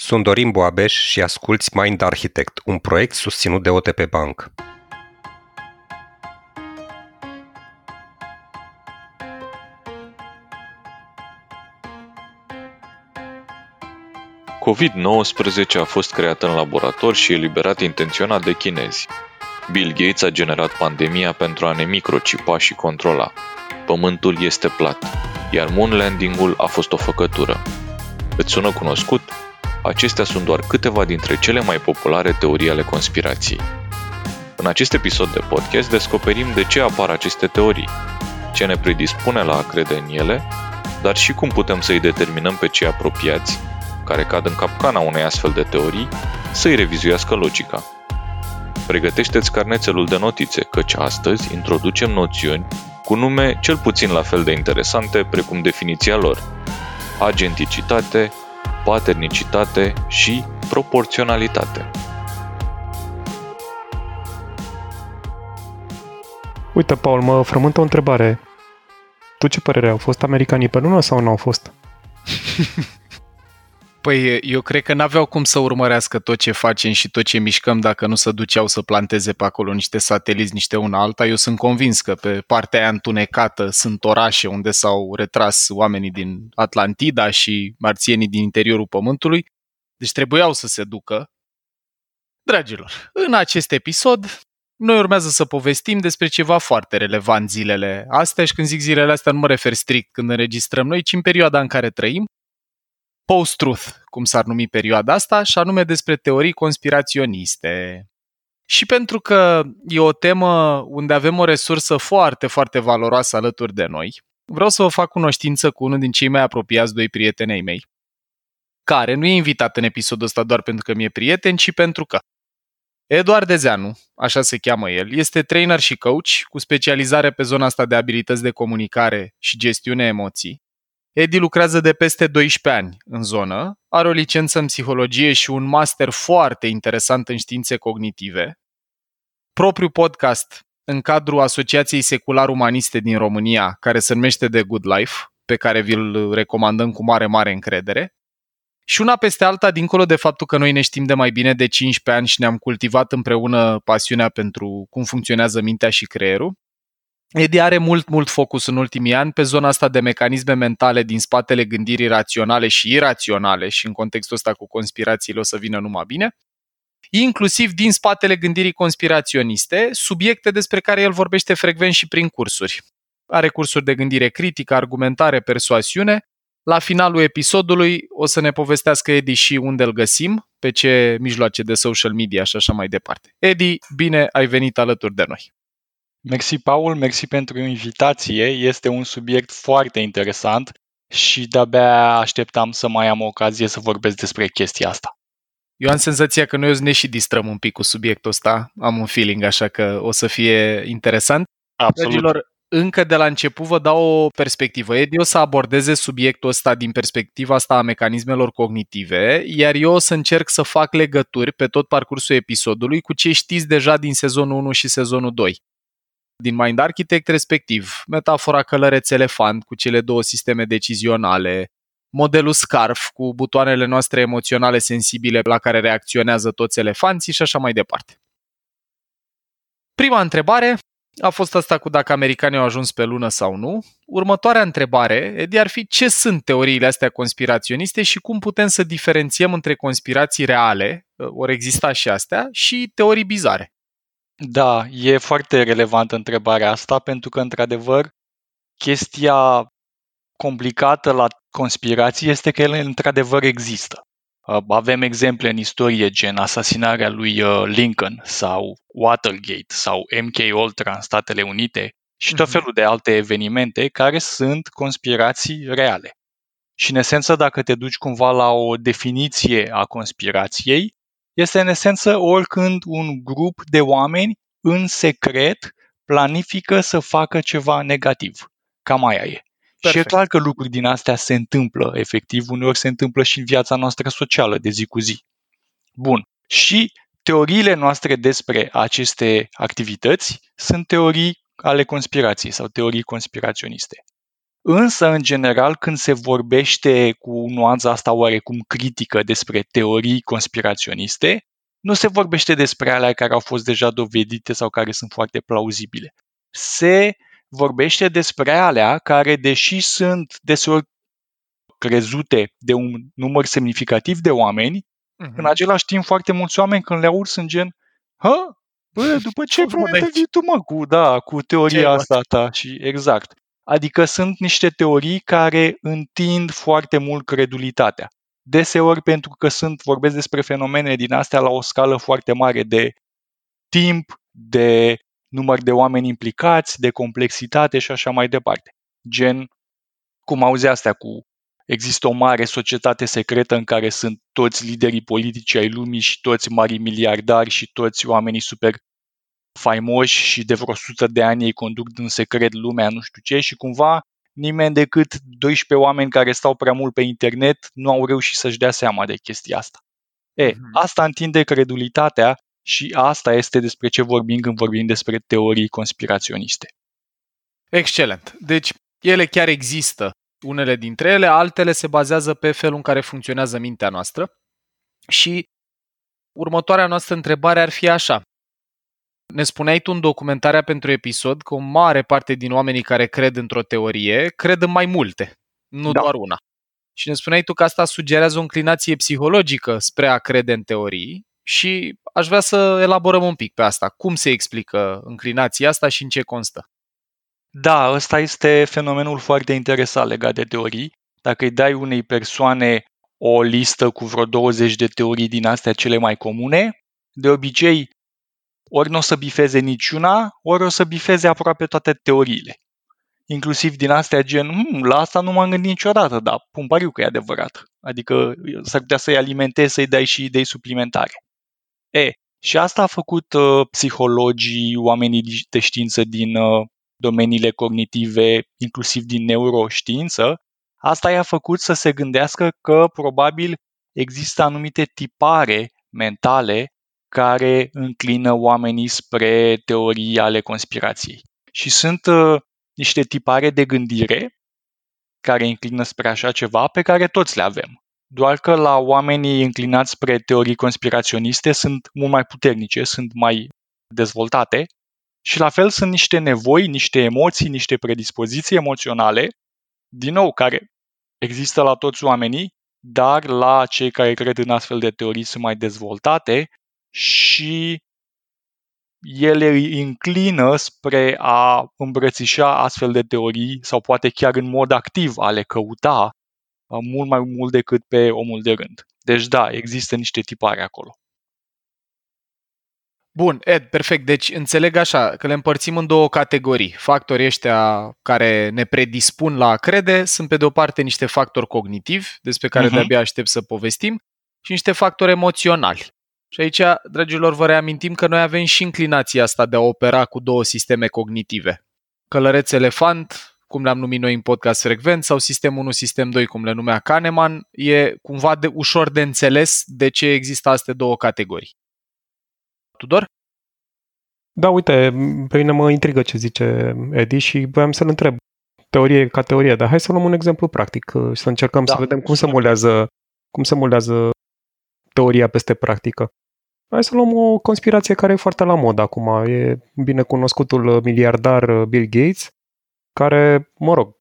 Sunt Dorin Boabeș și asculți Mind Architect, un proiect susținut de OTP Bank. COVID-19 a fost creat în laborator și eliberat intenționat de chinezi. Bill Gates a generat pandemia pentru a ne microcipa și controla. Pământul este plat, iar moon landing-ul a fost o făcătură. Îți sună cunoscut? Acestea sunt doar câteva dintre cele mai populare teorii ale conspirației. În acest episod de podcast descoperim de ce apar aceste teorii, ce ne predispune la a crede în ele, dar și cum putem să-i determinăm pe cei apropiați, care cad în capcana unei astfel de teorii, să-i revizuiască logica. Pregătește-ți carnețelul de notițe, căci astăzi introducem noțiuni cu nume cel puțin la fel de interesante precum definiția lor. Agenticitate, paternicitate și proporționalitate. Uite, Paul, mă frământă o întrebare. Tu ce părere au fost americanii pe lună sau nu au fost? Păi eu cred că n-aveau cum să urmărească tot ce facem și tot ce mișcăm dacă nu se duceau să planteze pe acolo niște sateliți, niște una alta. Eu sunt convins că pe partea aia întunecată sunt orașe unde s-au retras oamenii din Atlantida și marțienii din interiorul Pământului. Deci trebuiau să se ducă. Dragilor, în acest episod noi urmează să povestim despre ceva foarte relevant zilele astea și când zic zilele astea nu mă refer strict când înregistrăm noi, ci în perioada în care trăim, post-truth, cum s-ar numi perioada asta, și anume despre teorii conspiraționiste. Și pentru că e o temă unde avem o resursă foarte, foarte valoroasă alături de noi, vreau să vă fac cunoștință cu unul din cei mai apropiați doi prieteni ai mei, care nu e invitat în episodul ăsta doar pentru că mi-e prieten, ci pentru că Eduard Dezeanu, așa se cheamă el, este trainer și coach cu specializare pe zona asta de abilități de comunicare și gestiune emoții Edi lucrează de peste 12 ani în zonă, are o licență în psihologie și un master foarte interesant în științe cognitive. Propriul podcast în cadrul Asociației Secular Umaniste din România, care se numește The Good Life, pe care vi-l recomandăm cu mare, mare încredere. Și una peste alta, dincolo de faptul că noi ne știm de mai bine de 15 ani și ne-am cultivat împreună pasiunea pentru cum funcționează mintea și creierul, Edi are mult, mult focus în ultimii ani pe zona asta de mecanisme mentale din spatele gândirii raționale și iraționale și în contextul ăsta cu conspirațiile o să vină numai bine, inclusiv din spatele gândirii conspiraționiste, subiecte despre care el vorbește frecvent și prin cursuri. Are cursuri de gândire critică, argumentare, persoasiune. La finalul episodului o să ne povestească Edi și unde îl găsim, pe ce mijloace de social media și așa mai departe. Edi, bine ai venit alături de noi! Mersi, Paul, mersi pentru invitație. Este un subiect foarte interesant și de-abia așteptam să mai am o ocazie să vorbesc despre chestia asta. Eu am senzația că noi o să ne și distrăm un pic cu subiectul ăsta. Am un feeling așa că o să fie interesant. Absolut. Dragilor, încă de la început vă dau o perspectivă. Edi o să abordeze subiectul ăsta din perspectiva asta a mecanismelor cognitive, iar eu o să încerc să fac legături pe tot parcursul episodului cu ce știți deja din sezonul 1 și sezonul 2 din Mind Architect, respectiv metafora călăreț elefant cu cele două sisteme decizionale, modelul SCARF cu butoanele noastre emoționale sensibile la care reacționează toți elefanții și așa mai departe. Prima întrebare a fost asta cu dacă americanii au ajuns pe lună sau nu. Următoarea întrebare, Edi, ar fi ce sunt teoriile astea conspiraționiste și cum putem să diferențiem între conspirații reale, ori exista și astea, și teorii bizare. Da, e foarte relevantă întrebarea asta pentru că, într-adevăr, chestia complicată la conspirații este că ele într-adevăr există. Uh, avem exemple în istorie gen asasinarea lui uh, Lincoln sau Watergate sau MK Ultra în Statele Unite și tot mhm. felul de alte evenimente care sunt conspirații reale. Și în esență, dacă te duci cumva la o definiție a conspirației, este în esență oricând un grup de oameni în secret planifică să facă ceva negativ. Cam aia e. Perfect. Și e clar că lucruri din astea se întâmplă, efectiv, uneori se întâmplă și în viața noastră socială de zi cu zi. Bun. Și teoriile noastre despre aceste activități sunt teorii ale conspirației sau teorii conspiraționiste. Însă, în general, când se vorbește cu nuanța asta oarecum critică despre teorii conspiraționiste, nu se vorbește despre alea care au fost deja dovedite sau care sunt foarte plauzibile. Se vorbește despre alea care, deși sunt deseori crezute de un număr semnificativ de oameni, uh-huh. în același timp foarte mulți oameni când le aud sunt gen Hă? Bă, după ce ai tu, mă, cu, da, cu teoria ce asta ta și exact. Adică sunt niște teorii care întind foarte mult credulitatea. Deseori pentru că sunt, vorbesc despre fenomene din astea la o scală foarte mare de timp, de număr de oameni implicați, de complexitate și așa mai departe. Gen, cum auzi astea cu există o mare societate secretă în care sunt toți liderii politici ai lumii și toți mari miliardari și toți oamenii super faimoși și de vreo 100 de ani ei conduc în secret lumea, nu știu ce, și cumva nimeni decât 12 oameni care stau prea mult pe internet nu au reușit să-și dea seama de chestia asta. E, mhm. asta întinde credulitatea și asta este despre ce vorbim când vorbim despre teorii conspiraționiste. Excelent. Deci, ele chiar există, unele dintre ele, altele se bazează pe felul în care funcționează mintea noastră. Și următoarea noastră întrebare ar fi așa. Ne spuneai tu în documentarea pentru episod că o mare parte din oamenii care cred într-o teorie cred în mai multe, nu da. doar una. Și ne spuneai tu că asta sugerează o înclinație psihologică spre a crede în teorii și aș vrea să elaborăm un pic pe asta. Cum se explică înclinația asta și în ce constă? Da, ăsta este fenomenul foarte interesant legat de teorii. Dacă îi dai unei persoane o listă cu vreo 20 de teorii din astea cele mai comune, de obicei ori nu o să bifeze niciuna, ori o să bifeze aproape toate teoriile. Inclusiv din astea gen, hm, la asta nu m-am gândit niciodată, dar pun pariu că e adevărat. Adică s-ar putea să-i alimentezi, să-i dai și idei suplimentare. E, și asta a făcut uh, psihologii, oamenii de știință din uh, domeniile cognitive, inclusiv din neuroștiință. Asta i-a făcut să se gândească că probabil există anumite tipare mentale care înclină oamenii spre teorii ale conspirației. Și sunt uh, niște tipare de gândire care înclină spre așa ceva pe care toți le avem. Doar că la oamenii înclinați spre teorii conspiraționiste sunt mult mai puternice, sunt mai dezvoltate și la fel sunt niște nevoi, niște emoții, niște predispoziții emoționale, din nou, care există la toți oamenii, dar la cei care cred în astfel de teorii sunt mai dezvoltate și ele îi înclină spre a îmbrățișa astfel de teorii sau poate chiar în mod activ a le căuta mult mai mult decât pe omul de rând. Deci da, există niște tipare acolo. Bun, Ed, perfect. Deci înțeleg așa că le împărțim în două categorii. Factorii ăștia care ne predispun la a crede sunt pe de o parte niște factori cognitivi, despre care uh-huh. de-abia aștept să povestim, și niște factori emoționali. Și aici, dragilor, vă reamintim că noi avem și inclinația asta de a opera cu două sisteme cognitive. Călăreț elefant, cum le-am numit noi în podcast frecvent, sau sistem 1, sistem 2, cum le numea Kahneman, e cumva de, ușor de înțeles de ce există astea două categorii. Tudor? Da, uite, pe mine mă intrigă ce zice Edi și voiam să-l întreb. Teorie ca teorie, dar hai să luăm un exemplu practic și să încercăm da, să vedem cum se molează, cum se molează teoria peste practică. Hai să luăm o conspirație care e foarte la mod acum. E binecunoscutul miliardar Bill Gates, care, mă rog,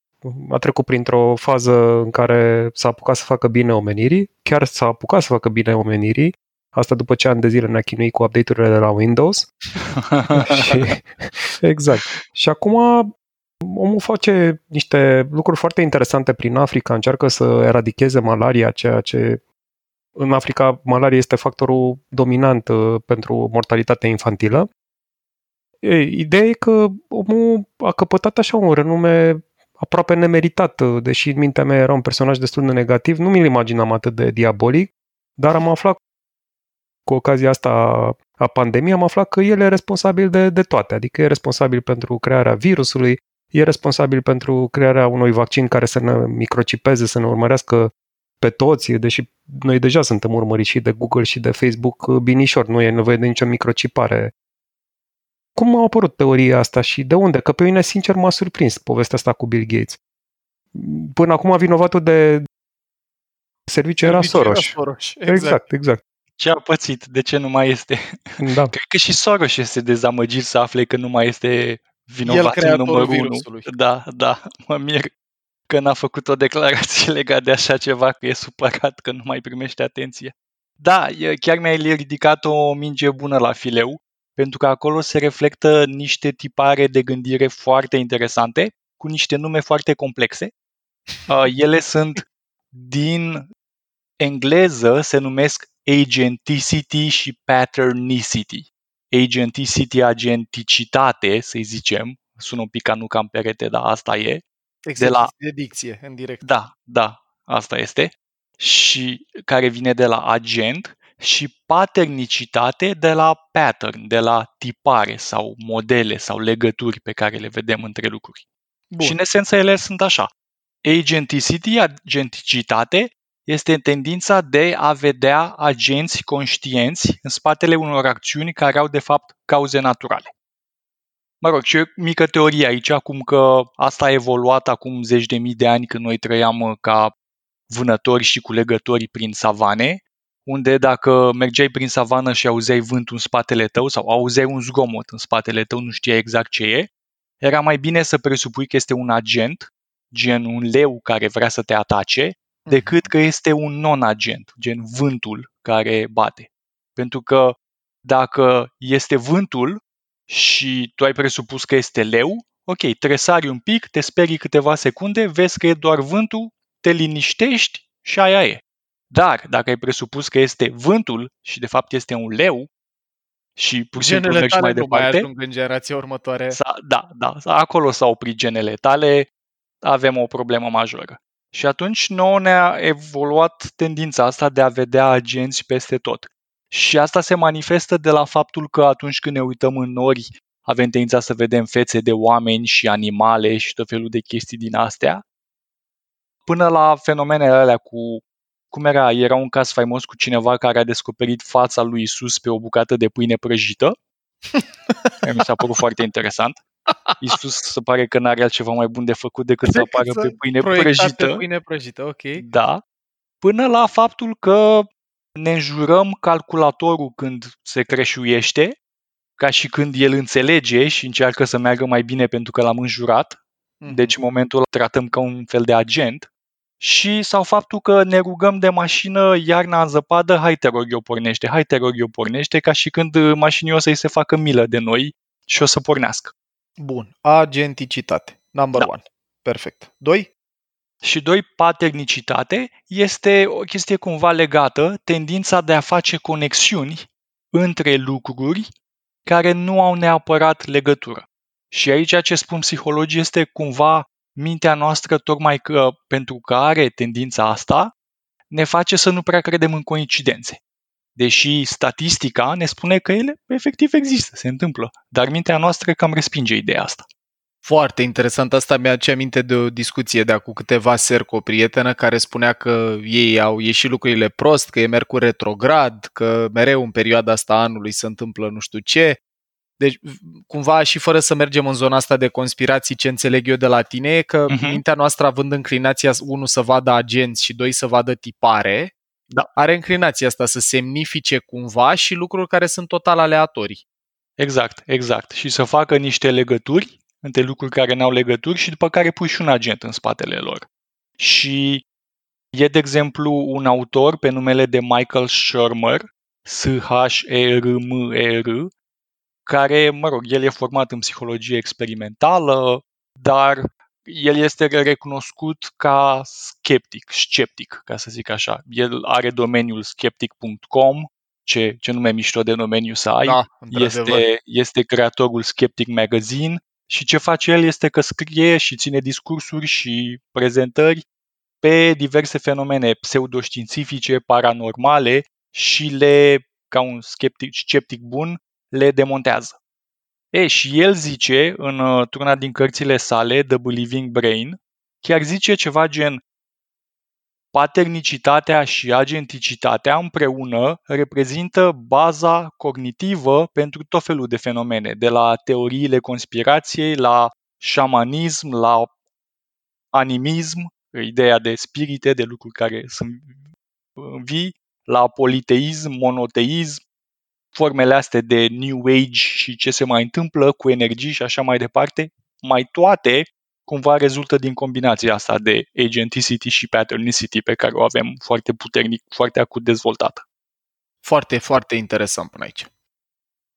a trecut printr-o fază în care s-a apucat să facă bine omenirii, chiar s-a apucat să facă bine omenirii, asta după ce ani de zile ne-a chinuit cu update-urile de la Windows. și, exact. Și acum omul face niște lucruri foarte interesante prin Africa, încearcă să eradicheze malaria, ceea ce în Africa malaria este factorul dominant uh, pentru mortalitatea infantilă. E, ideea e că omul a căpătat așa un renume aproape nemeritat, uh, deși în mintea mea era un personaj destul de negativ, nu mi-l imaginam atât de diabolic, dar am aflat cu ocazia asta a pandemiei, am aflat că el e responsabil de, de toate, adică e responsabil pentru crearea virusului, e responsabil pentru crearea unui vaccin care să ne microcipeze, să ne urmărească pe toți, deși noi deja suntem urmăriți și de Google și de Facebook binișor, nu e nevoie de nicio microcipare. Cum a apărut teoria asta și de unde? Că pe mine, sincer, m-a surprins povestea asta cu Bill Gates. Până acum vinovatul de serviciu era Serviciul Soros. Soros. Exact, exact. exact. Ce a pățit? De ce nu mai este? Da. Cred că și Soros este dezamăgit să afle că nu mai este vinovat în creatorul numărul 1. virusului. Da, da, mă mir că n-a făcut o declarație legat de așa ceva, că e supărat că nu mai primește atenție. Da, e- chiar mi-ai ridicat o minge bună la fileu, pentru că acolo se reflectă niște tipare de gândire foarte interesante, cu niște nume foarte complexe. Uh, Ele sunt din engleză, se numesc agenticity și patternicity. Agenticity, agenticitate, să zicem, sună un pic ca nu cam perete, dar asta e. Exerciții de dicție, în direct. Da, da, asta este. Și care vine de la agent și paternicitate de la pattern, de la tipare sau modele sau legături pe care le vedem între lucruri. Bun. Și în esență ele sunt așa. Agenticity, agenticitate, este tendința de a vedea agenți conștienți în spatele unor acțiuni care au de fapt cauze naturale. Mă rog, și o mică teorie aici, acum că asta a evoluat acum zeci de mii de ani când noi trăiam uh, ca vânători și culegători prin savane, unde dacă mergeai prin savană și auzeai vântul în spatele tău sau auzeai un zgomot în spatele tău, nu știai exact ce e, era mai bine să presupui că este un agent, gen un leu care vrea să te atace, decât că este un non-agent, gen vântul care bate. Pentru că dacă este vântul și tu ai presupus că este leu, ok, tresari un pic, te sperii câteva secunde, vezi că e doar vântul, te liniștești și aia e. Dar dacă ai presupus că este vântul și de fapt este un leu și pur și simplu Genele mergi tale mai nu mai departe, ajung în generația următoare. S-a, da, da, s-a- acolo s-au oprit genele tale, avem o problemă majoră. Și atunci nouă ne-a evoluat tendința asta de a vedea agenți peste tot. Și asta se manifestă de la faptul că atunci când ne uităm în nori, avem tendința să vedem fețe de oameni și animale și tot felul de chestii din astea, până la fenomenele alea cu cum era? Era un caz faimos cu cineva care a descoperit fața lui Isus pe o bucată de pâine prăjită. Mi s-a părut foarte interesant. Isus se pare că n-are altceva mai bun de făcut decât să Decât apară să pe pâine Proiectat prăjită. pe pâine prăjită, ok. Da. Până la faptul că ne înjurăm calculatorul când se creșuiește, ca și când el înțelege și încearcă să meargă mai bine pentru că l-am înjurat. Mhm. Deci în momentul ăla tratăm ca un fel de agent. Și sau faptul că ne rugăm de mașină iarna în zăpadă, hai te rog eu pornește, hai te rog eu pornește, ca și când uh, mașinii o să-i se facă milă de noi și o să pornească. Bun. Agenticitate. Number Da. one. Perfect. Doi? Și doi, paternicitate este o chestie cumva legată, tendința de a face conexiuni între lucruri care nu au neapărat legătură. Și aici ce spun psihologii este cumva mintea noastră, tocmai că pentru că are tendința asta, ne face să nu prea credem în coincidențe. Deși statistica ne spune că ele efectiv există, se întâmplă, dar mintea noastră cam respinge ideea asta. Foarte interesant. Asta mi-aduce aminte de o discuție de acum câteva seri cu o prietenă care spunea că ei au ieșit lucrurile prost, că e Mercur retrograd, că mereu în perioada asta a anului se întâmplă nu știu ce. Deci, cumva, și fără să mergem în zona asta de conspirații, ce înțeleg eu de la tine e că Mhm. mintea noastră, având înclinația, unu, să vadă agenți și doi, să vadă tipare, Da. are înclinația asta să semnifice cumva și lucruri care sunt total aleatorii. Exact, exact. Și să facă niște legături între lucruri care n-au legături și după care pui și un agent în spatele lor. Și e, de exemplu, un autor pe numele de Michael Shermer, S-H-E-R-M-E-R, care, mă rog, el e format în psihologie experimentală, dar el este recunoscut ca skeptic, sceptic, ca să zic așa. El are domeniul skeptic.com, ce, ce nume mișto de domeniu să ai. Da, într-adevăr. este, este creatorul Skeptic Magazine și ce face el este că scrie și ține discursuri și prezentări pe diverse fenomene pseudoștiințifice, paranormale și le, ca un skeptic, sceptic bun, le demontează. E, și el zice, în uh, una din cărțile sale, The Believing Brain, chiar zice ceva gen paternicitatea și agenticitatea împreună reprezintă baza cognitivă pentru tot felul de fenomene, de la teoriile conspirației, la șamanism, la animism, ideea de spirite, de lucruri care sunt vii, la politeism, monoteism, formele astea de New Age și ce se mai întâmplă cu energii și așa mai departe, mai toate cumva rezultă din combinația asta de agenticity și patternicity pe care o avem foarte puternic, foarte acut dezvoltată. Foarte, foarte interesant până aici.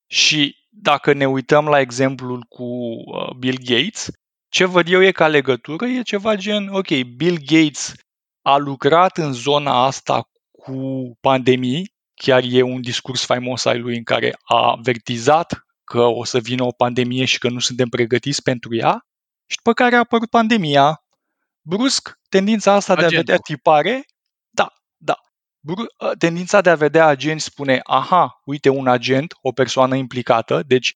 Și dacă ne uităm la exemplul cu uh, Bill Gates, ce văd eu e ca legătură e ceva gen, ok, Bill Gates a lucrat în zona asta cu pandemii, chiar e un discurs faimos al lui în care a avertizat că o să vină o pandemie și că nu suntem pregătiți pentru ea și după care a apărut pandemia. Brusc, tendința asta Agentul. de a vedea tipare, da, da, Bru- tendința de a vedea agenți spune, aha, uite un agent, o persoană implicată, deci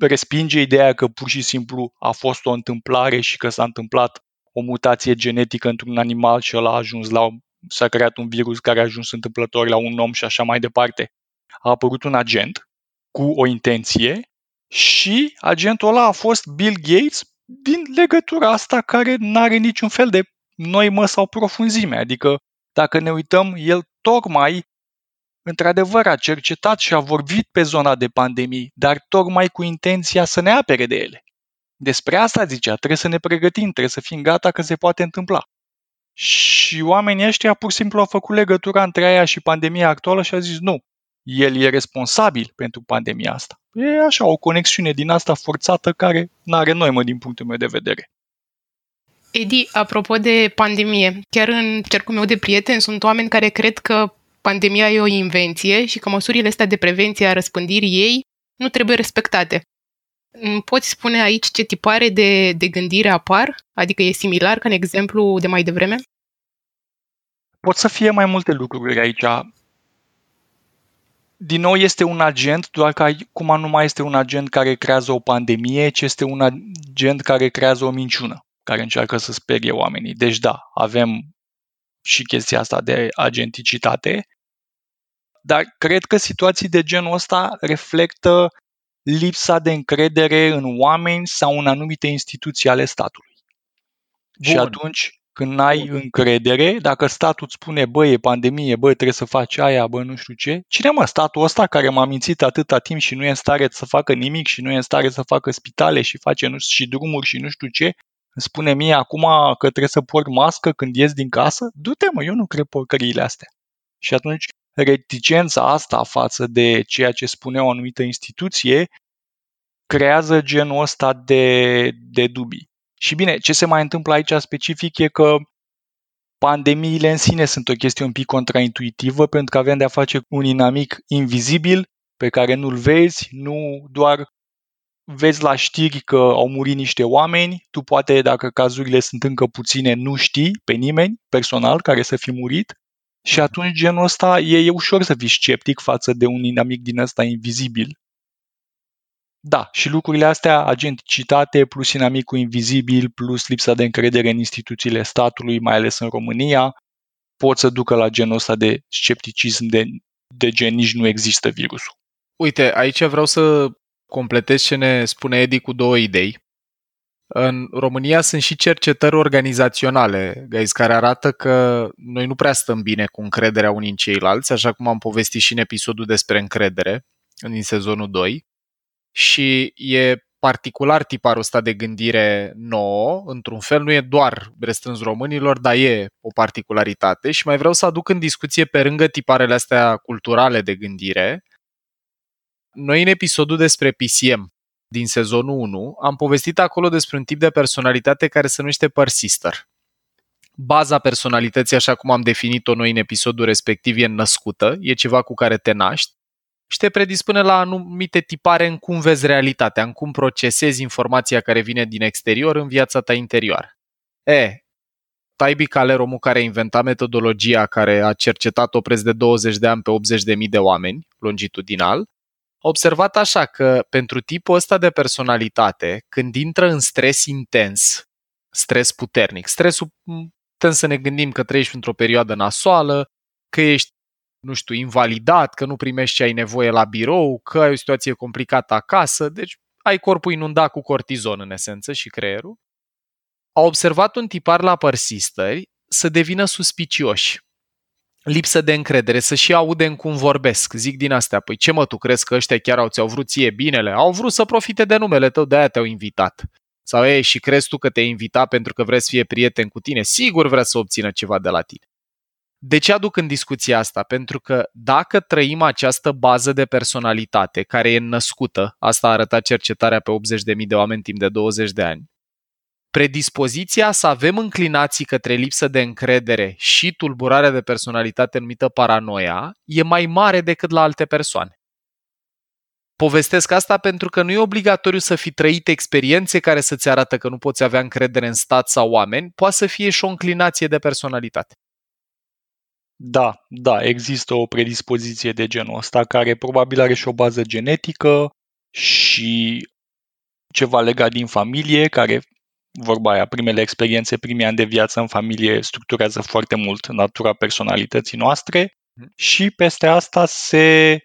respinge ideea că pur și simplu a fost o întâmplare și că s-a întâmplat o mutație genetică într-un animal și ăla a ajuns la s-a creat un virus care a ajuns întâmplător la un om și așa mai departe. A apărut un agent cu o intenție și agentul ăla a fost Bill Gates din legătura asta care nu are niciun fel de noimă sau profunzime. Adică, dacă ne uităm, el tocmai, într-adevăr, a cercetat și a vorbit pe zona de pandemii, dar tocmai cu intenția să ne apere de ele. Despre asta zicea, trebuie să ne pregătim, trebuie să fim gata că se poate întâmpla. Și oamenii ăștia pur și simplu au făcut legătura între aia și pandemia actuală și au zis nu, el e responsabil pentru pandemia asta. E așa, o conexiune din asta forțată care nu are noimă din punctul meu de vedere. Edi, apropo de pandemie, chiar în cercul meu de prieteni sunt oameni care cred că pandemia e o invenție și că măsurile astea de prevenție a răspândirii ei nu trebuie respectate. Poți spune aici ce tipare de, de gândire apar? Adică e similar ca în exemplu de mai devreme? Pot să fie mai multe lucruri aici. Din nou este un agent, doar că acum nu mai este un agent care creează o pandemie, ci este un agent care creează o minciună, care încearcă să sperie oamenii. Deci da, avem și chestia asta de agenticitate, dar cred că situații de genul ăsta reflectă lipsa de încredere în oameni sau în anumite instituții ale statului. Bun. Și atunci, când n-ai Bun. încredere, dacă statul îți spune, bă, e pandemie, bă, trebuie să faci aia, bă, nu știu ce, cine mă, statul ăsta care m-a mințit atâta timp și nu e în stare să facă nimic și nu e în stare să facă spitale și face nu, și drumuri și nu știu ce, îmi spune mie acum că trebuie să port mască când ies din casă? Du-te mă, eu nu cred porcăriile astea. Și atunci reticența asta față de ceea ce spune o anumită instituție creează genul ăsta de, de dubii. Și bine, ce se mai întâmplă aici specific e că pandemiile în sine sunt o chestie un pic contraintuitivă pentru că avem de-a face cu un inamic invizibil pe care nu-l vezi, nu doar vezi la știri că au murit niște oameni, tu poate, dacă cazurile sunt încă puține, nu știi pe nimeni personal care să fi murit și atunci genul ăsta e, e ușor să fii sceptic față de un inamic din ăsta invizibil. Da, și lucrurile astea, agenticitate plus inamicul invizibil, plus lipsa de încredere în instituțiile statului, mai ales în România, pot să ducă la genul ăsta de scepticism de, de gen nici nu există virusul. Uite, aici vreau să completez ce ne spune Edi cu două idei. În România sunt și cercetări organizaționale, guys, care arată că noi nu prea stăm bine cu încrederea unii în ceilalți, așa cum am povestit și în episodul despre încredere, din sezonul 2. Și e particular tiparul ăsta de gândire nouă, într-un fel nu e doar restrâns românilor, dar e o particularitate. Și mai vreau să aduc în discuție pe lângă tiparele astea culturale de gândire, noi în episodul despre PCM, din sezonul 1, am povestit acolo despre un tip de personalitate care se numește persister. Baza personalității, așa cum am definit-o noi în episodul respectiv, e născută, e ceva cu care te naști și te predispune la anumite tipare în cum vezi realitatea, în cum procesezi informația care vine din exterior în viața ta interioară. E, Taibi Calero, omul care a inventat metodologia care a cercetat-o preț de 20 de ani pe 80.000 de oameni, longitudinal, a observat așa că pentru tipul ăsta de personalitate, când intră în stres intens, stres puternic, stresul putem să ne gândim că trăiești într-o perioadă nasoală, că ești, nu știu, invalidat, că nu primești ce ai nevoie la birou, că ai o situație complicată acasă, deci ai corpul inundat cu cortizon în esență și creierul. a observat un tipar la persistări să devină suspicioși. Lipsă de încredere, să și audem cum vorbesc. Zic din astea, păi ce mă, tu crezi că ăștia chiar au ți-au vrut ție binele? Au vrut să profite de numele tău, de-aia te-au invitat. Sau ei, și crezi tu că te-ai invitat pentru că vrei să fie prieten cu tine? Sigur vrea să obțină ceva de la tine. De ce aduc în discuție asta? Pentru că dacă trăim această bază de personalitate care e născută, asta a arătat cercetarea pe 80.000 de oameni timp de 20 de ani, predispoziția să avem înclinații către lipsă de încredere și tulburarea de personalitate numită paranoia e mai mare decât la alte persoane. Povestesc asta pentru că nu e obligatoriu să fi trăit experiențe care să-ți arată că nu poți avea încredere în stat sau oameni, poate să fie și o înclinație de personalitate. Da, da, există o predispoziție de genul ăsta care probabil are și o bază genetică și ceva legat din familie, care, vorba aia, primele experiențe, primii ani de viață în familie structurează foarte mult natura personalității noastre mhm. și peste asta se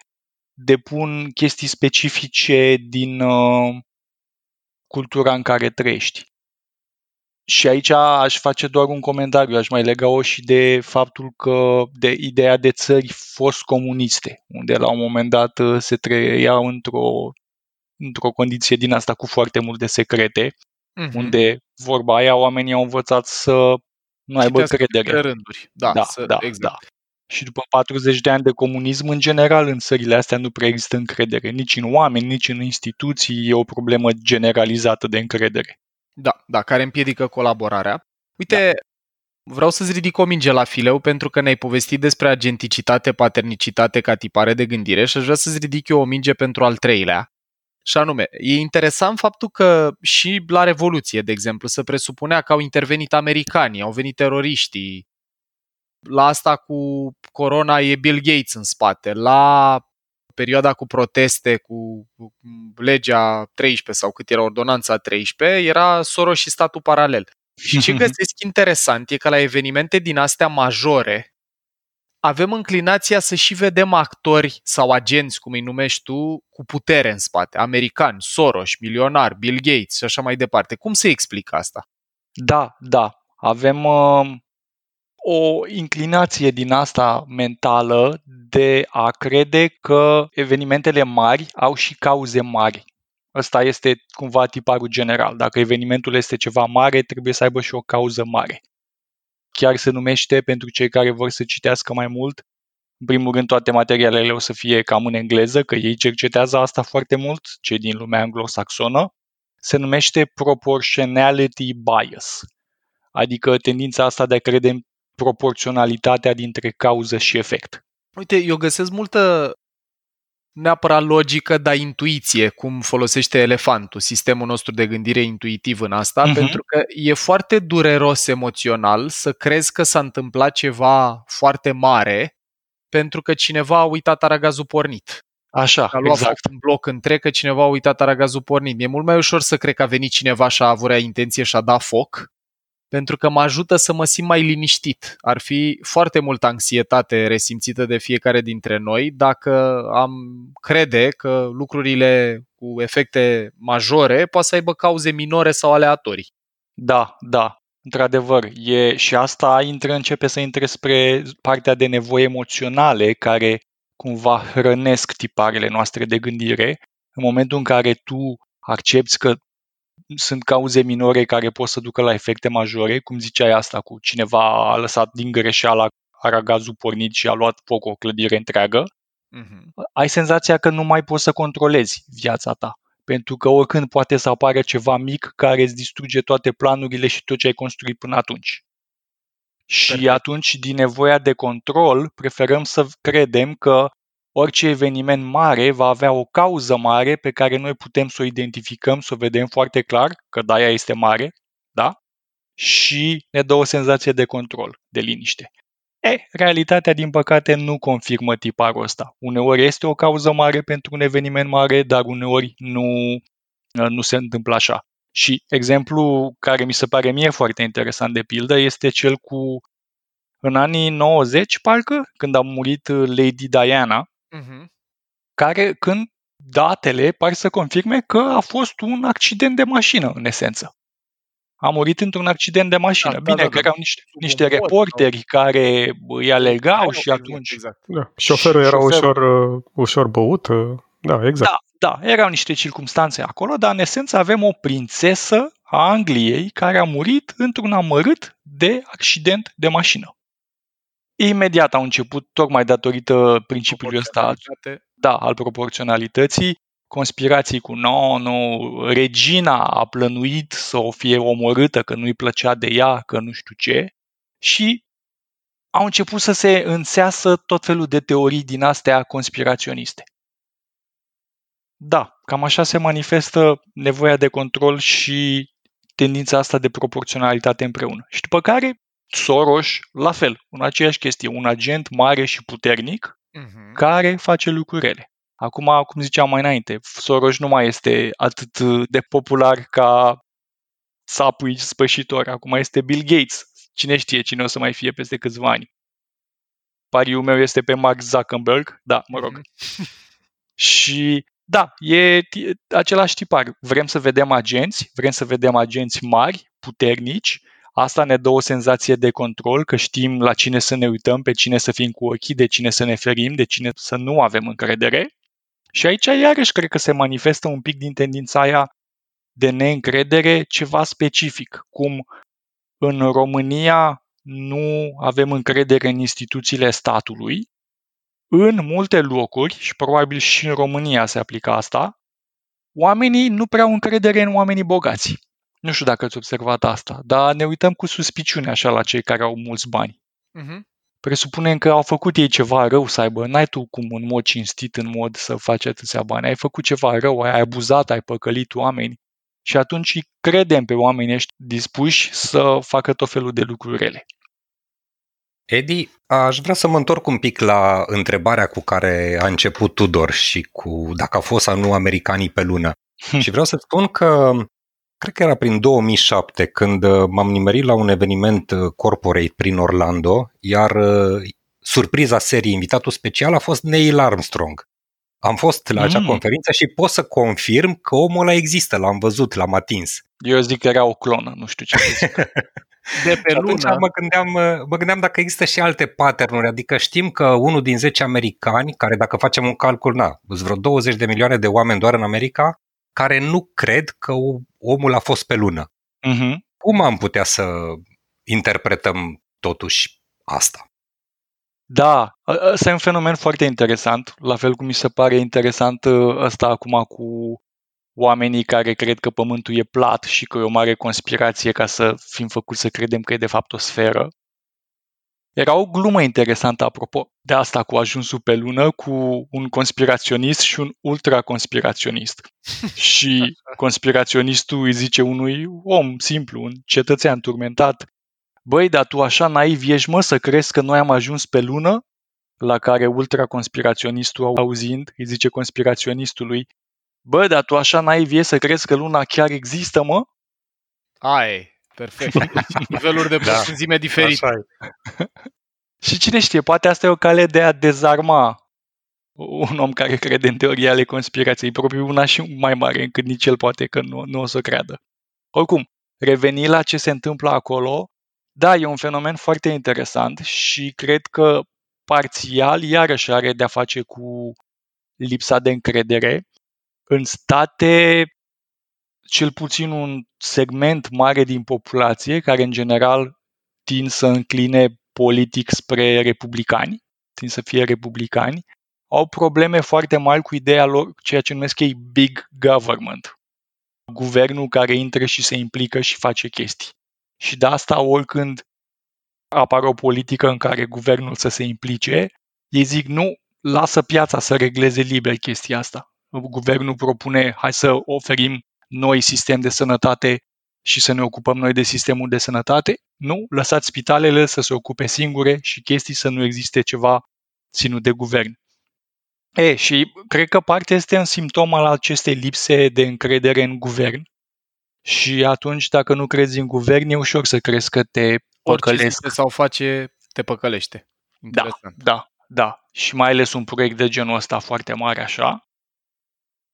depun chestii specifice din uh, cultura în care trăiești. Și aici aș face doar un comentariu, aș mai lega-o și de faptul că de ideea de țări fost comuniste, unde la un moment dat uh, se trăia într-o, într-o condiție din asta cu foarte multe secrete, uh-huh. unde vorba aia oamenii au învățat să nu aibă credere. rânduri. Da, da, să, da, exact. da. Și după 40 de ani de comunism, în general, în țările astea nu prea există încredere. Nici în oameni, nici în instituții. E o problemă generalizată de încredere. Da, da, care împiedică colaborarea. Uite, da. vreau să-ți ridic o minge la fileu pentru că ne-ai povestit despre agenticitate, paternicitate ca tipare de gândire și aș vrea să-ți ridic eu o minge pentru al treilea. Și anume, e interesant faptul că și la Revoluție, de exemplu, se presupunea că au intervenit americanii, au venit teroriștii. La asta cu corona e Bill Gates în spate. La perioada cu proteste, cu legea 13 sau cât era ordonanța 13, era Soros și statul paralel. Și ce găsesc interesant e că la evenimente din astea majore avem înclinația să și vedem actori sau agenți, cum îi numești tu, cu putere în spate. Americani, Soros, milionar, Bill Gates și așa mai departe. Cum se explică asta? Da, da. Avem uh, o inclinație din asta mentală de a crede că evenimentele mari au și cauze mari. Ăsta este cumva tiparul general. Dacă evenimentul este ceva mare, trebuie să aibă și o cauză mare. Chiar se numește, pentru cei care vor să citească mai mult, în primul rând toate materialele o să fie cam în engleză, că ei cercetează asta foarte mult, cei din lumea anglosaxonă, se numește proportionality bias, adică tendința asta de a crede proporționalitatea dintre cauză și efect. Uite, eu găsesc multă neapărat logică, dar intuiție, cum folosește elefantul, sistemul nostru de gândire intuitiv în asta, uh-huh. pentru că e foarte dureros emoțional să crezi că s-a întâmplat ceva foarte mare pentru că cineva a uitat aragazul pornit. Așa, a luat exact. un bloc întreg că cineva a uitat aragazul pornit. Mi-e mult mai ușor să cred că a venit cineva și a avut intenție și a dat foc, pentru că mă ajută să mă simt mai liniștit. Ar fi foarte multă anxietate resimțită de fiecare dintre noi dacă am crede că lucrurile cu efecte majore poate să aibă cauze minore sau aleatorii. Da, da, într-adevăr. E, și asta intră, începe să intre spre partea de nevoi emoționale care cumva hrănesc tiparele noastre de gândire. În momentul în care tu accepti că sunt cauze minore care pot să ducă la efecte majore, cum ziceai asta cu cineva a lăsat din greșeală aragazul pornit și a luat foc o clădire întreagă, uh-huh. ai senzația că nu mai poți să controlezi viața ta. Pentru că oricând poate să apară ceva mic care îți distruge toate planurile și tot ce ai construit până atunci. Și Perfect. atunci, din nevoia de control, preferăm să credem că orice eveniment mare va avea o cauză mare pe care noi putem să o identificăm, să o vedem foarte clar, că da, ea este mare, da? Și ne dă o senzație de control, de liniște. E, realitatea, din păcate, nu confirmă tiparul ăsta. Uneori este o cauză mare pentru un eveniment mare, dar uneori nu, nu se întâmplă așa. Și exemplu care mi se pare mie foarte interesant de pildă este cel cu în anii 90, parcă, când a murit Lady Diana, uh-huh. care când datele par să confirme că a fost un accident de mașină, în esență. a murit într-un accident de mașină. Da, Bine, da, da, că da. erau niște, Sub niște un pod reporteri care îi alergau Ai și o atunci... Exact. Da. Șoferul era șoferul- ușor, uh, ușor băut. uh, Da, exact. Da, da, erau niște circumstanțe acolo, dar în esență avem o prințesă a Angliei care a murit într-un amărât de accident de mașină. Imediat au început, tocmai datorită principiului ăsta Proporționalitate. da, al proporționalității, conspirații cu no, nu, regina a plănuit să o fie omorâtă, că nu-i plăcea de ea, că nu știu ce, și au început să se înțeasă tot felul de teorii din astea conspiraționiste. Da, cam așa se manifestă nevoia de control și tendința asta de proporționalitate împreună. Și după care, Soros, la fel, în aceeași chestie, un agent mare și puternic Mhm. care face lucruri rele. Acum, cum ziceam mai înainte, Soros nu mai este atât de popular ca sapul spășitor. Acum este Bill Gates. Cine știe cine o să mai fie peste câțiva ani. Pariul meu este pe Mark Zuckerberg. Da, mă rog. Și da, e ti- același tipar. Vrem să vedem agenți, vrem să vedem agenți mari, puternici. Asta ne dă o senzație de control, că știm la cine să ne uităm, pe cine să fim cu ochii, de cine să ne ferim, de cine să nu avem încredere. Și aici iarăși cred că se manifestă un pic din tendința aia de neîncredere ceva specific, cum în România nu avem încredere în instituțiile statului, în multe locuri, și probabil și în România se aplică asta, oamenii nu prea au încredere în oamenii bogați. Nu știu dacă ați observat asta, dar ne uităm cu suspiciune așa la cei care au mulți bani. Mhm. Presupunem că au făcut ei ceva rău să aibă, n-ai tu cum în mod cinstit, în mod să faci atâția bani, ai făcut ceva rău, ai abuzat, ai păcălit oameni și atunci îi credem pe oamenii ăștia dispuși să facă tot felul de lucruri rele. Edi, aș vrea să mă întorc un pic la întrebarea cu care a început Tudor și cu dacă au fost sau nu americanii pe lună. Hm. Și vreau să spun că cred că era prin 2007 când uh, m-am nimerit la un eveniment uh, corporate prin Orlando, iar uh, surpriza seriei, invitatul special a fost Neil Armstrong. Am fost la acea Mm. conferință și pot să confirm că omul ăla există, l-am văzut, l-am atins. Eu zic că era o clonă, nu știu ce să zic. De pe Și atunci lună. mă gândeam, mă gândeam dacă există și alte patternuri, adică știm că unul din 10 americani, care dacă facem un calcul, na, sunt vreo 20 de milioane de oameni doar în America, care nu cred că omul a fost pe lună. Mhm. Cum am putea să interpretăm totuși asta? Da, ă- ăsta e un fenomen foarte interesant, la fel cum mi se pare interesant ă, ăsta acum cu oamenii care cred că pământul e plat și că e o mare conspirație ca să fim făcuți să credem că e de fapt o sferă. Era o glumă interesantă apropo de asta cu ajunsul pe lună cu un conspiraționist și un ultraconspiraționist. și conspiraționistul îi zice unui om simplu, un cetățean turmentat, Băi, dar tu așa naiv ești, mă, să crezi că noi am ajuns pe lună? La care ultraconspiraționistul auzind îi zice conspiraționistului, Bă, dar tu așa naiv ești să crezi că luna chiar există, mă? Aia e, perfect. Niveluri de Da. profunzime diferite. Așa e. Și cine știe, poate asta e o cale de a dezarma un om care crede în teoria ale conspirației, probabil una și mai mare încât nici el poate că nu, nu o să creadă. Oricum, reveni la ce se întâmplă acolo, da, e un fenomen foarte interesant și cred că parțial iarăși are de-a face cu lipsa de încredere. În state, cel puțin un segment mare din populație, care în general tind să încline politic spre republicani, tind să fie republicani, au probleme foarte mari cu ideea lor, ceea ce numesc ei big government. Guvernul care intră și se implică și face chestii. Și de asta, oricând apare o politică în care guvernul să se implice, ei zic nu, lasă piața să regleze liber chestia asta. Guvernul propune, hai să oferim noi sistem de sănătate și să ne ocupăm noi de sistemul de sănătate. Nu, lăsați spitalele să se ocupe singure și chestii să nu existe ceva ținut de guvern. E, și cred că partea este un simptom al acestei lipse de încredere în guvern. Și atunci, dacă nu crezi în guvern, e ușor să crezi că te Orice păcălesc. zice sau face, te păcălește. Da, Interesant. da, da. Și mai ales un proiect de genul ăsta foarte mare așa.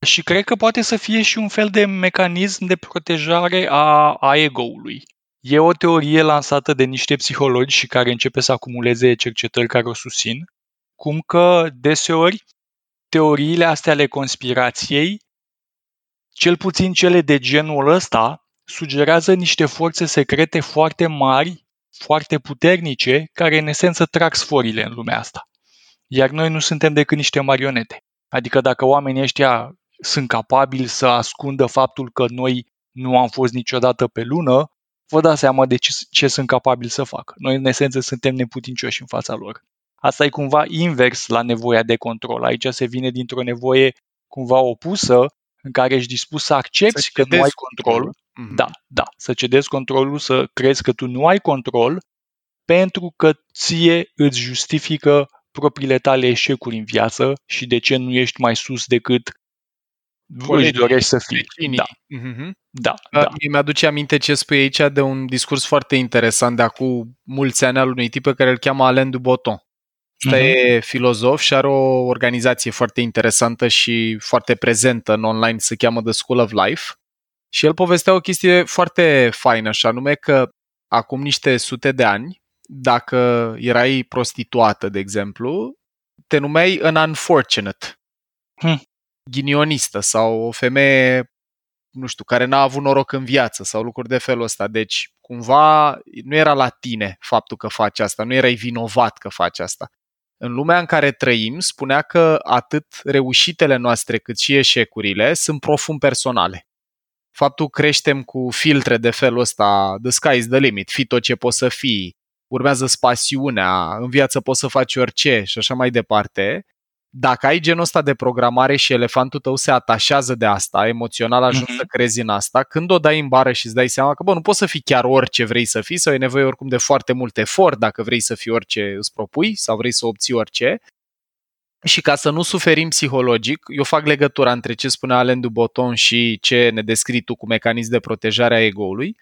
Și cred că poate să fie și un fel de mecanism de protejare a, a ego-ului. E o teorie lansată de niște psihologi și care începe să acumuleze cercetări care o susțin, cum că deseori teoriile astea ale conspirației, cel puțin cele de genul ăsta, sugerează niște forțe secrete foarte mari, foarte puternice, care în esență trag sforile în lumea asta. Iar noi nu suntem decât niște marionete. Adică dacă oamenii ăștia sunt capabili să ascundă faptul că noi nu am fost niciodată pe lună, vă dați seama de ce, ce sunt capabili să facă. Noi, în esență, suntem neputincioși în fața lor. Asta e cumva invers la nevoia de control. Aici se vine dintr-o nevoie cumva opusă, în care ești dispus să accepti să că nu ai control. Mm-hmm. Da, da, să cedezi controlul, să crezi că tu nu ai control, pentru că ție îți justifică propriile tale eșecuri în viață și de ce nu ești mai sus decât își dorești să fii. Da. Mm-hmm. da, da. da. Mi-aduce aminte ce spui aici de un discurs foarte interesant de acum mulți ani al unui tip pe care îl cheamă Alain Duboton. Ăsta uh-huh. e filozof și are o organizație foarte interesantă și foarte prezentă în online, se cheamă The School of Life. Și el povestea o chestie foarte faină, și anume că acum niște sute de ani, dacă erai prostituată, de exemplu, te numeai an unfortunate. Hmm. Ghinionistă sau o femeie, nu știu, care n-a avut noroc în viață sau lucruri de felul ăsta. Deci, cumva, nu era la tine faptul că faci asta, nu erai vinovat că faci asta. În lumea în care trăim, spunea că atât reușitele noastre cât și eșecurile sunt profund personale faptul creștem cu filtre de felul ăsta, the sky is the limit, fi tot ce poți să fii, urmează spasiunea, în viață poți să faci orice și așa mai departe, dacă ai genul ăsta de programare și elefantul tău se atașează de asta, emoțional ajungi mm-hmm. să crezi în asta, când o dai în bară și îți dai seama că, bă, nu poți să fii chiar orice vrei să fii sau e nevoie oricum de foarte mult efort dacă vrei să fii orice îți propui sau vrei să obții orice, și ca să nu suferim psihologic, eu fac legătura între ce spune Alain Duboton și ce ne descrii tu cu mecanism de protejare a ego-ului,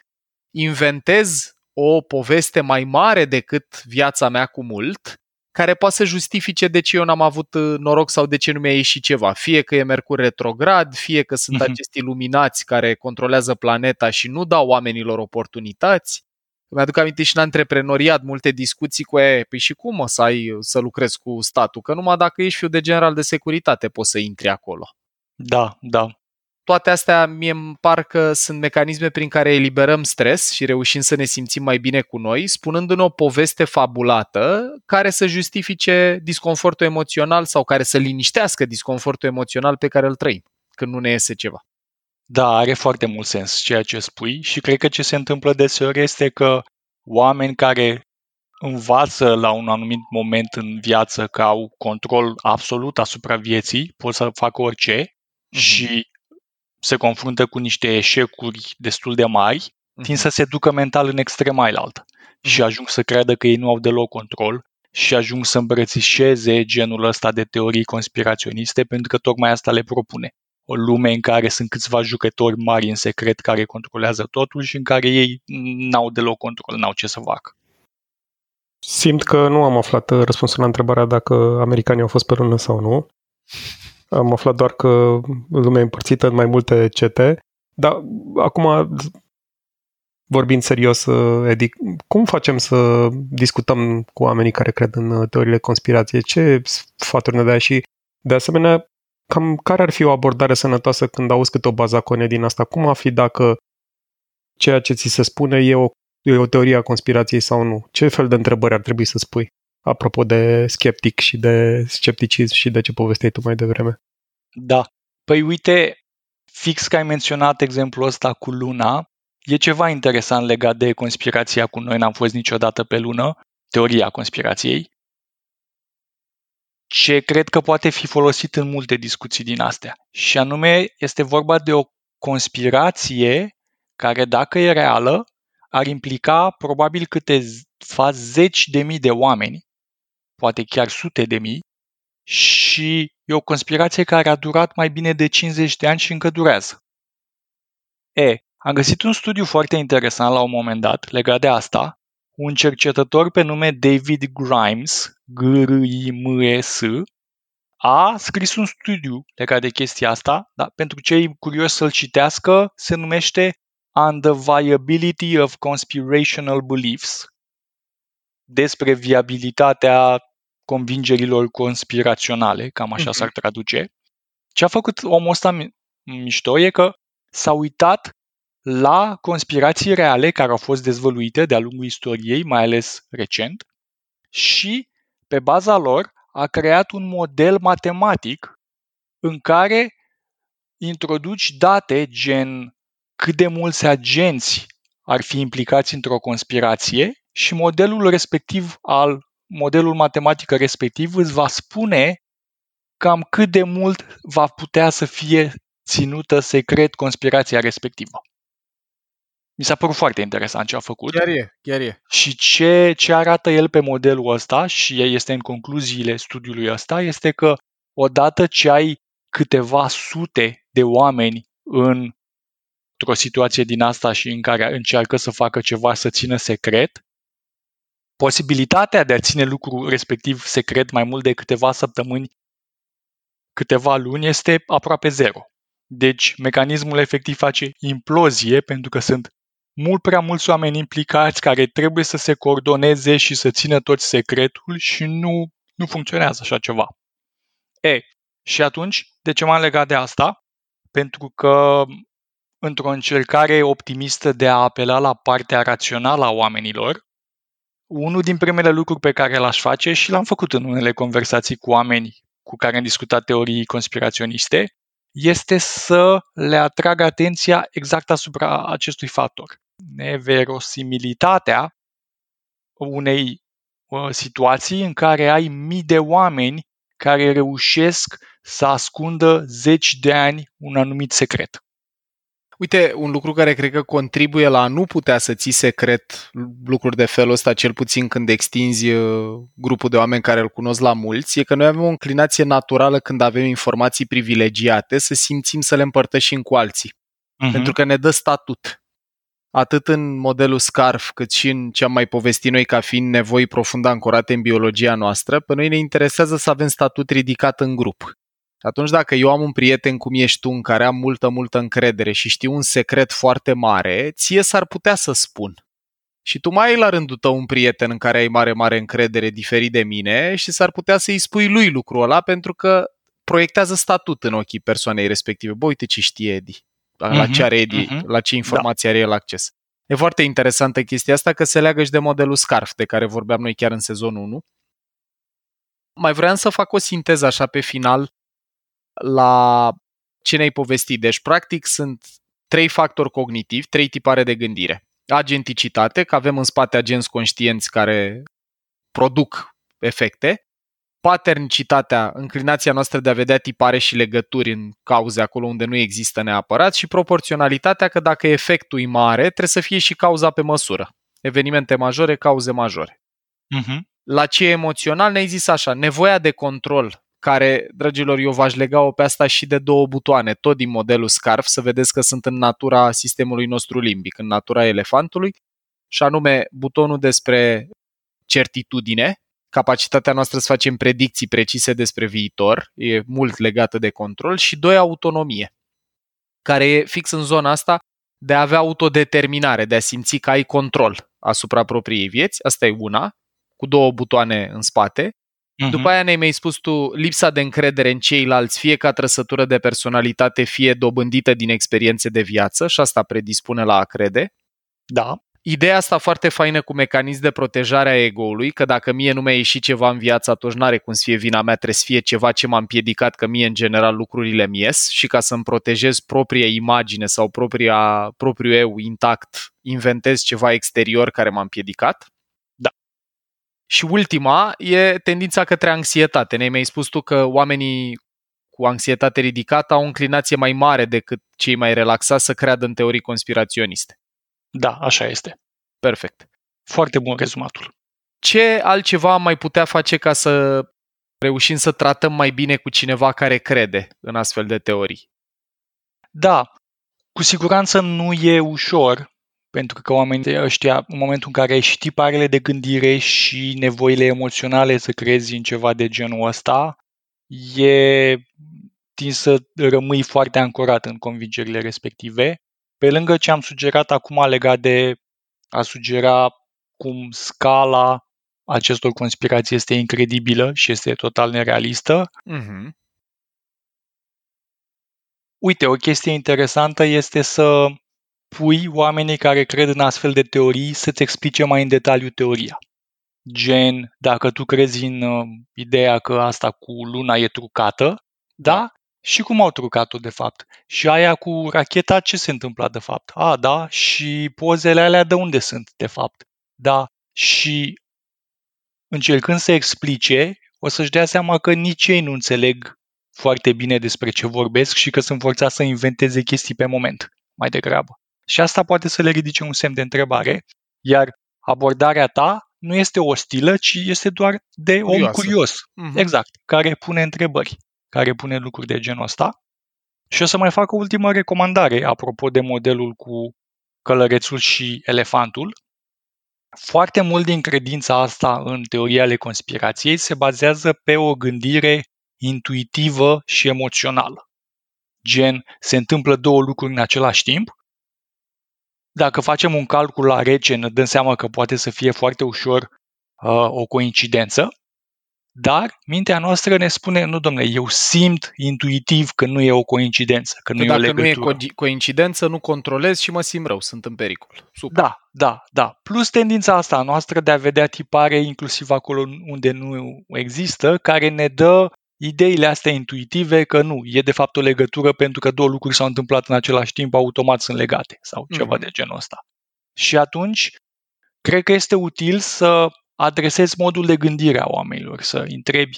inventez o poveste mai mare decât viața mea cu mult, care poate să justifice de ce eu n-am avut uh, noroc sau de ce nu mi-a ieșit ceva. Fie că e Mercur retrograd, fie că sunt uh-huh. acești iluminați care controlează planeta și nu dau oamenilor oportunități, mi-aduc aminte și în antreprenoriat multe discuții cu e, păi și cum o să ai să lucrezi cu statul? Că numai dacă ești fiu de general de securitate poți să intri acolo. Da, da. Toate astea mie îmi par că sunt mecanisme prin care eliberăm stres și reușim să ne simțim mai bine cu noi, spunându-ne o poveste fabulată care să justifice disconfortul emoțional sau care să liniștească disconfortul emoțional pe care îl trăim când nu ne iese ceva. Da, are foarte mult sens ceea ce spui și cred că ce se întâmplă deseori este că oameni care învață la un anumit moment în viață că au control absolut asupra vieții, pot să facă orice mm-hmm. și se confruntă cu niște eșecuri destul de mari, mm-hmm. tind să se ducă mental în extrema altă mm-hmm. și ajung să creadă că ei nu au deloc control și ajung să îmbrățișeze genul ăsta de teorii conspiraționiste pentru că tocmai asta le propune o lume în care sunt câțiva jucători mari în secret care controlează totul și în care ei n-au deloc control, n-au ce să facă. Simt că nu am aflat răspunsul la întrebarea dacă americanii au fost pe lună sau nu. Am aflat doar că lumea e împărțită în mai multe cete. Dar acum, vorbind serios, Edi, cum facem să discutăm cu oamenii care cred în teoriile conspirației? Ce sfaturi ne dai și, de asemenea, cam care ar fi o abordare sănătoasă când auzi câte o bazacone din asta? Cum afli dacă ceea ce ți se spune e o, e o teorie a conspirației sau nu? Ce fel de întrebări ar trebui să spui? Apropo de skeptic și de scepticism și de ce povesteai tu mai devreme. Da. Păi uite, fix că ai menționat exemplul ăsta cu Luna, e ceva interesant legat de conspirația cu noi n-am fost niciodată pe lună, teoria conspirației ce cred că poate fi folosit în multe discuții din astea. Și anume, este vorba de o conspirație care, dacă e reală, ar implica probabil câteva zeci de mii de oameni, poate chiar sute de mii, și e o conspirație care a durat mai bine de 50 de ani și încă durează. E, am găsit un studiu foarte interesant la un moment dat legat de asta, un cercetător pe nume David Grimes, G-R-I-M-E-S, a scris un studiu legat de chestia asta, da? pentru cei curioși să-l citească, se numește On the Viability of Conspirational Beliefs, despre viabilitatea convingerilor conspiraționale, cam așa uh-huh. s-ar traduce. Ce a făcut omul ăsta mișto e că s-a uitat la conspirații reale care au fost dezvăluite de-a lungul istoriei, mai ales recent, și pe baza lor a creat un model matematic în care introduci date gen cât de mulți agenți ar fi implicați într-o conspirație și modelul respectiv al modelul matematic respectiv îți va spune cam cât de mult va putea să fie ținută secret conspirația respectivă. Mi s-a părut foarte interesant ce a făcut. Chiar e, chiar e. Și ce, ce arată el pe modelul ăsta, și este în concluziile studiului ăsta, este că odată ce ai câteva sute de oameni în într-o situație din asta și în care încearcă să facă ceva să țină secret, posibilitatea de a ține lucrul respectiv secret mai mult de câteva săptămâni, câteva luni, este aproape zero. Deci, mecanismul efectiv face implozie pentru că sunt mult prea mulți oameni implicați care trebuie să se coordoneze și să țină toți secretul și nu, nu funcționează așa ceva. E, și atunci, de ce m-am legat de asta? Pentru că într-o încercare optimistă de a apela la partea rațională a oamenilor, unul din primele lucruri pe care l-aș face și l-am făcut în unele conversații cu oameni cu care am discutat teorii conspiraționiste, este să le atrag atenția exact asupra acestui factor. Neverosimilitatea unei uh, situații în care ai mii de oameni care reușesc să ascundă zeci de ani un anumit secret. Uite, un lucru care cred că contribuie la a nu putea să ții secret lucruri de felul ăsta, cel puțin când extinzi uh, grupul de oameni care îl cunosc la mulți, e că noi avem o înclinație naturală când avem informații privilegiate să simțim să le împărtășim cu alții. Uh-huh. Pentru că ne dă statut. Atât în modelul SCARF, cât și în ce am mai povestit noi ca fiind nevoi profund ancorate în biologia noastră, pe noi ne interesează să avem statut ridicat în grup. Atunci dacă eu am un prieten cum ești tu, în care am multă, multă încredere și știu un secret foarte mare, ție s-ar putea să spun. Și tu mai ai la rândul tău un prieten în care ai mare, mare încredere diferit de mine și s-ar putea să-i spui lui lucrul ăla pentru că proiectează statut în ochii persoanei respective. Bă, uite ce știe Edi, la uh-huh, ce are Edi, uh-huh. la ce informații da. are el acces. E foarte interesantă chestia asta că se leagă și de modelul SCARF de care vorbeam noi chiar în sezonul 1. Mai vreau să fac o sinteză așa pe final la ce ne-ai povestit. Deci, practic, sunt trei factori cognitivi, trei tipare de gândire. Agenticitate, că avem în spate agenți conștienți care produc efecte, paternicitatea, înclinația noastră de a vedea tipare și legături în cauze acolo unde nu există neapărat și proporționalitatea că dacă efectul e mare, trebuie să fie și cauza pe măsură. Evenimente majore, cauze majore. Uh-huh. La ce emoțional ne-ai zis așa, nevoia de control care, dragilor, eu v-aș lega-o pe asta și de două butoane, tot din modelul SCARF, să vedeți că sunt în natura sistemului nostru limbic, în natura elefantului, și anume butonul despre certitudine, capacitatea noastră să facem predicții precise despre viitor, e mult legată de control, și doi, autonomie, care e fix în zona asta de a avea autodeterminare, de a simți că ai control asupra propriei vieți, asta e una, cu două butoane în spate, Uh-huh. După aia ne-ai mai spus tu lipsa de încredere în ceilalți, fie ca trăsătură de personalitate, fie dobândită din experiențe de viață și asta predispune la a crede. Da. Ideea asta foarte faină cu mecanism de protejare a ego-ului, că dacă mie nu mi-a ieșit ceva în viață, atunci n-are cum să fie vina mea, trebuie să fie ceva ce m-a împiedicat, că mie în general lucrurile mi ies și ca să-mi protejez propria imagine sau propria, propriul eu intact, inventez ceva exterior care m-a împiedicat. Și ultima e tendința către anxietate. Ne-ai mai spus tu că oamenii cu anxietate ridicată au o înclinație mai mare decât cei mai relaxați să creadă în teorii conspiraționiste. Da, așa este. Perfect. Foarte bun rezumatul. Ce altceva am mai putea face ca să reușim să tratăm mai bine cu cineva care crede în astfel de teorii? Da, cu siguranță nu e ușor pentru că oamenii ăștia, în momentul în care ai și tiparele de gândire și nevoile emoționale să crezi în ceva de genul ăsta, e tin să rămâi foarte ancorat în convingerile respective. Pe lângă ce am sugerat acum legat de a sugera cum scala acestor conspirații este incredibilă și este total nerealistă. Mm-hmm. Uite, o chestie interesantă este să pui oamenii care cred în astfel de teorii să-ți explice mai în detaliu teoria. Gen, dacă tu crezi în uh, ideea că asta cu luna e trucată, da? Și cum au trucat-o de fapt? Și aia cu racheta, ce se întâmplă de fapt? A, da, și pozele alea de unde sunt de fapt? Da, și încercând să explice, o să-și dea seama că nici ei nu înțeleg foarte bine despre ce vorbesc și că sunt forțați să inventeze chestii pe moment, mai degrabă. Și asta poate să le ridice un semn de întrebare, iar abordarea ta nu este ostilă, ci este doar de om curios. Uh-huh. Exact, care pune întrebări, care pune lucruri de genul ăsta. Și o să mai fac o ultimă recomandare apropo de modelul cu călărețul și elefantul. Foarte mult din credința asta în teoria ale conspirației se bazează pe o gândire intuitivă și emoțională. Gen, se întâmplă două lucruri în același timp. Dacă facem un calcul la rece, ne dăm seama că poate să fie foarte ușor uh, o coincidență, dar mintea noastră ne spune, nu domnule, eu simt intuitiv că nu e o coincidență, că nu că e o legătură. Dacă nu e co- coincidență, nu controlez și mă simt rău, sunt în pericol. Super. Da, da, da. Plus tendința asta noastră de a vedea tipare inclusiv acolo unde nu există, care ne dă ideile astea intuitive că nu, e de fapt o legătură pentru că două lucruri s-au întâmplat în același timp, automat sunt legate sau ceva mm-hmm. de genul ăsta. Și atunci, cred că este util să adresezi modul de gândire a oamenilor, să întrebi,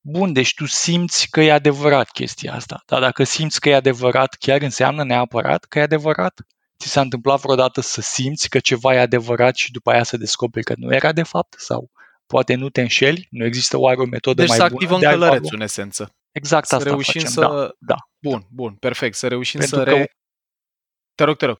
bun, deci tu simți că e adevărat chestia asta, dar dacă simți că e adevărat, chiar înseamnă neapărat că e adevărat? Ți s-a întâmplat vreodată să simți că ceva e adevărat și după aia să descoperi că nu era de fapt? Sau poate nu te înșeli? Nu există oare o metodă deci mai bună? Deci să activăm călărețul în esență. Exact să asta reușim facem, să... da, da. Bun, bun, perfect. Să reușim Pentru să că... re... Te rog, te rog.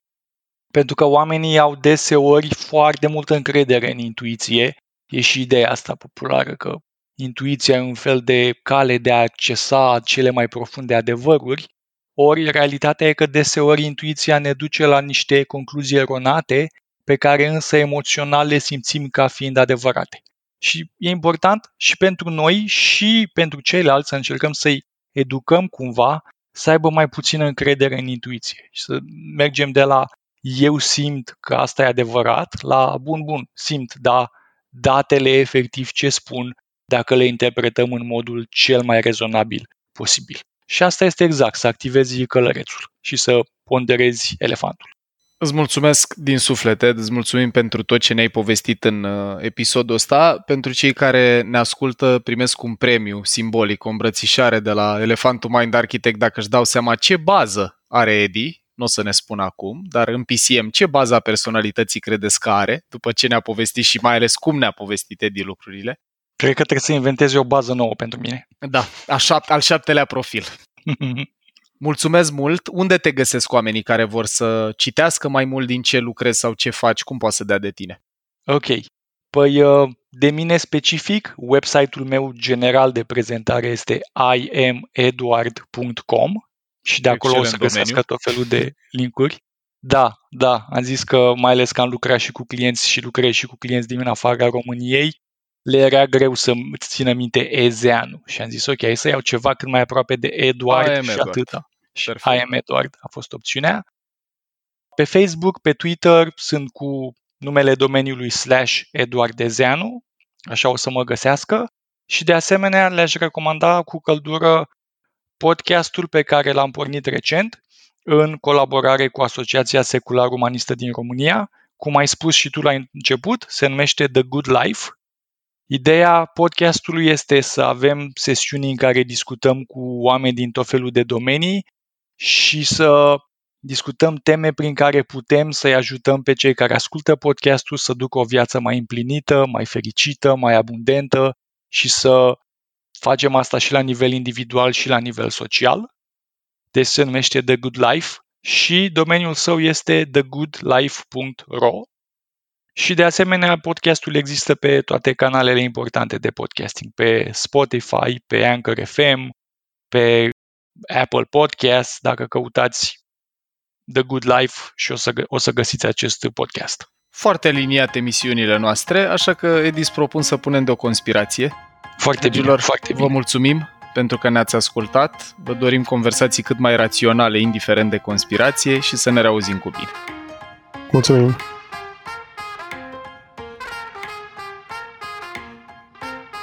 Pentru că oamenii au deseori foarte multă încredere în intuiție. E și ideea asta populară că intuiția e un fel de cale de a accesa cele mai profunde adevăruri, ori realitatea e că deseori intuiția ne duce la niște concluzii eronate pe care însă emoțional le simțim ca fiind adevărate. Și e important și pentru noi și pentru ceilalți să încercăm să-i educăm cumva să aibă mai puțină încredere în intuiție și să mergem de la eu simt că asta e adevărat la bun, bun, simt, dar datele efectiv ce spun dacă le interpretăm în modul cel mai rezonabil posibil. Și asta este exact, să activezi călărețul și să ponderezi elefantul. Îți mulțumesc din suflet, Ed, îți mulțumim pentru tot ce ne-ai povestit în uh, episodul ăsta. Pentru cei care ne ascultă, primesc un premiu simbolic, o îmbrățișare de la Elefantul Mind Architect, dacă își dau seama ce bază are Edi, nu o să ne spun acum, dar în PCM, ce baza personalității credeți că are, după ce ne-a povestit și mai ales cum ne-a povestit Edi lucrurile? Cred că trebuie să inventezi o bază nouă pentru mine. Da, a șap- al șaptelea profil. Mulțumesc mult! Unde te găsesc oamenii care vor să citească mai mult din ce lucrezi sau ce faci? Cum poate să dea de tine? Ok. Păi uh, de mine specific, website-ul meu general de prezentare este imeduard.com și de acolo Excelent o să găsească tot felul de linkuri. Da, da, am zis că mai ales că am lucrat și cu clienți și lucrez și cu clienți din afara României, le era greu să țină minte Ezeanu și am zis ok, să iau ceva cât mai aproape de Eduard și Eduard. atâta. Și I am Eduard a fost opțiunea. Pe Facebook, pe Twitter sunt cu numele domeniului slash Eduard Ezeanu, așa o să mă găsească. Și de asemenea le-aș recomanda cu căldură podcastul pe care l-am pornit recent în colaborare cu Asociația Secular Umanistă din România. Cum ai spus și tu la început, se numește The Good Life Ideea podcastului este să avem sesiuni în care discutăm cu oameni din tot felul de domenii și să discutăm teme prin care putem să-i ajutăm pe cei care ascultă podcastul să ducă o viață mai împlinită, mai fericită, mai abundentă și să facem asta și la nivel individual și la nivel social. Deci se numește The Good Life și domeniul său este thegoodlife.ro Și de asemenea, podcastul există pe toate canalele importante de podcasting, pe Spotify, pe Anchor FM, pe Apple Podcast, dacă căutați The Good Life și o să, o să găsiți acest podcast. Foarte liniate emisiunile noastre, așa că Edis propun să punem de o conspirație. Foarte Dragilor, bine, foarte bine. Vă mulțumim pentru că ne-ați ascultat. Vă dorim conversații cât mai raționale, indiferent de conspirație și să ne reauzim cu bine. Mulțumim!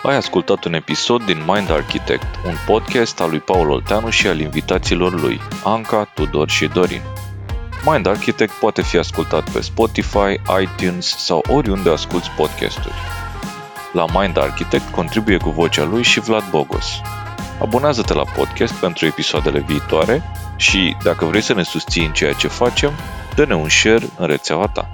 Ai ascultat un episod din Mind Architect, un podcast al lui Paul Olteanu și al invitaților lui, Anca, Tudor și Dorin. Mind Architect poate fi ascultat pe Spotify, iTunes sau oriunde asculti podcasturi. La Mind Architect contribuie cu vocea lui și Vlad Bogos. Abonează-te la podcast pentru episoadele viitoare și, dacă vrei să ne susții în ceea ce facem, dă-ne un share în rețeaua ta.